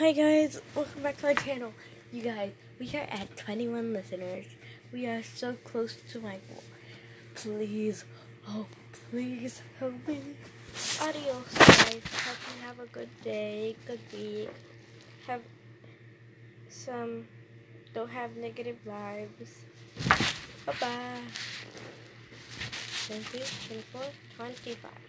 Hi guys, welcome back to my channel. You guys, we are at 21 listeners. We are so close to my goal. Please, oh please help me. Adios guys. Hope you have a good day, good week. Have some, don't have negative vibes. Bye bye. 20, 24, 25.